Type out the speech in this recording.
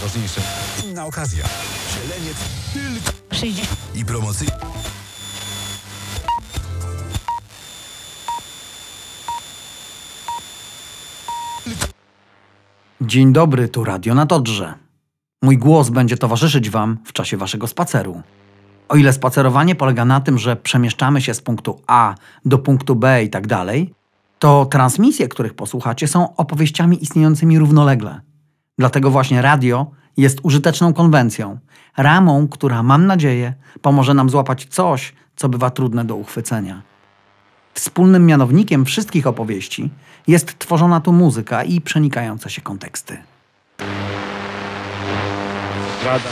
najważniejsze, inna okazja. Zieleniec tylko 60. i promocyjnie. Dzień dobry, tu Radio na Dodrze. Mój głos będzie towarzyszyć Wam w czasie Waszego spaceru. O ile spacerowanie polega na tym, że przemieszczamy się z punktu A do punktu B i tak dalej, to transmisje, których posłuchacie, są opowieściami istniejącymi równolegle. Dlatego właśnie radio jest użyteczną konwencją, ramą, która, mam nadzieję, pomoże nam złapać coś, co bywa trudne do uchwycenia. Wspólnym mianownikiem wszystkich opowieści jest tworzona tu muzyka i przenikające się konteksty. Strada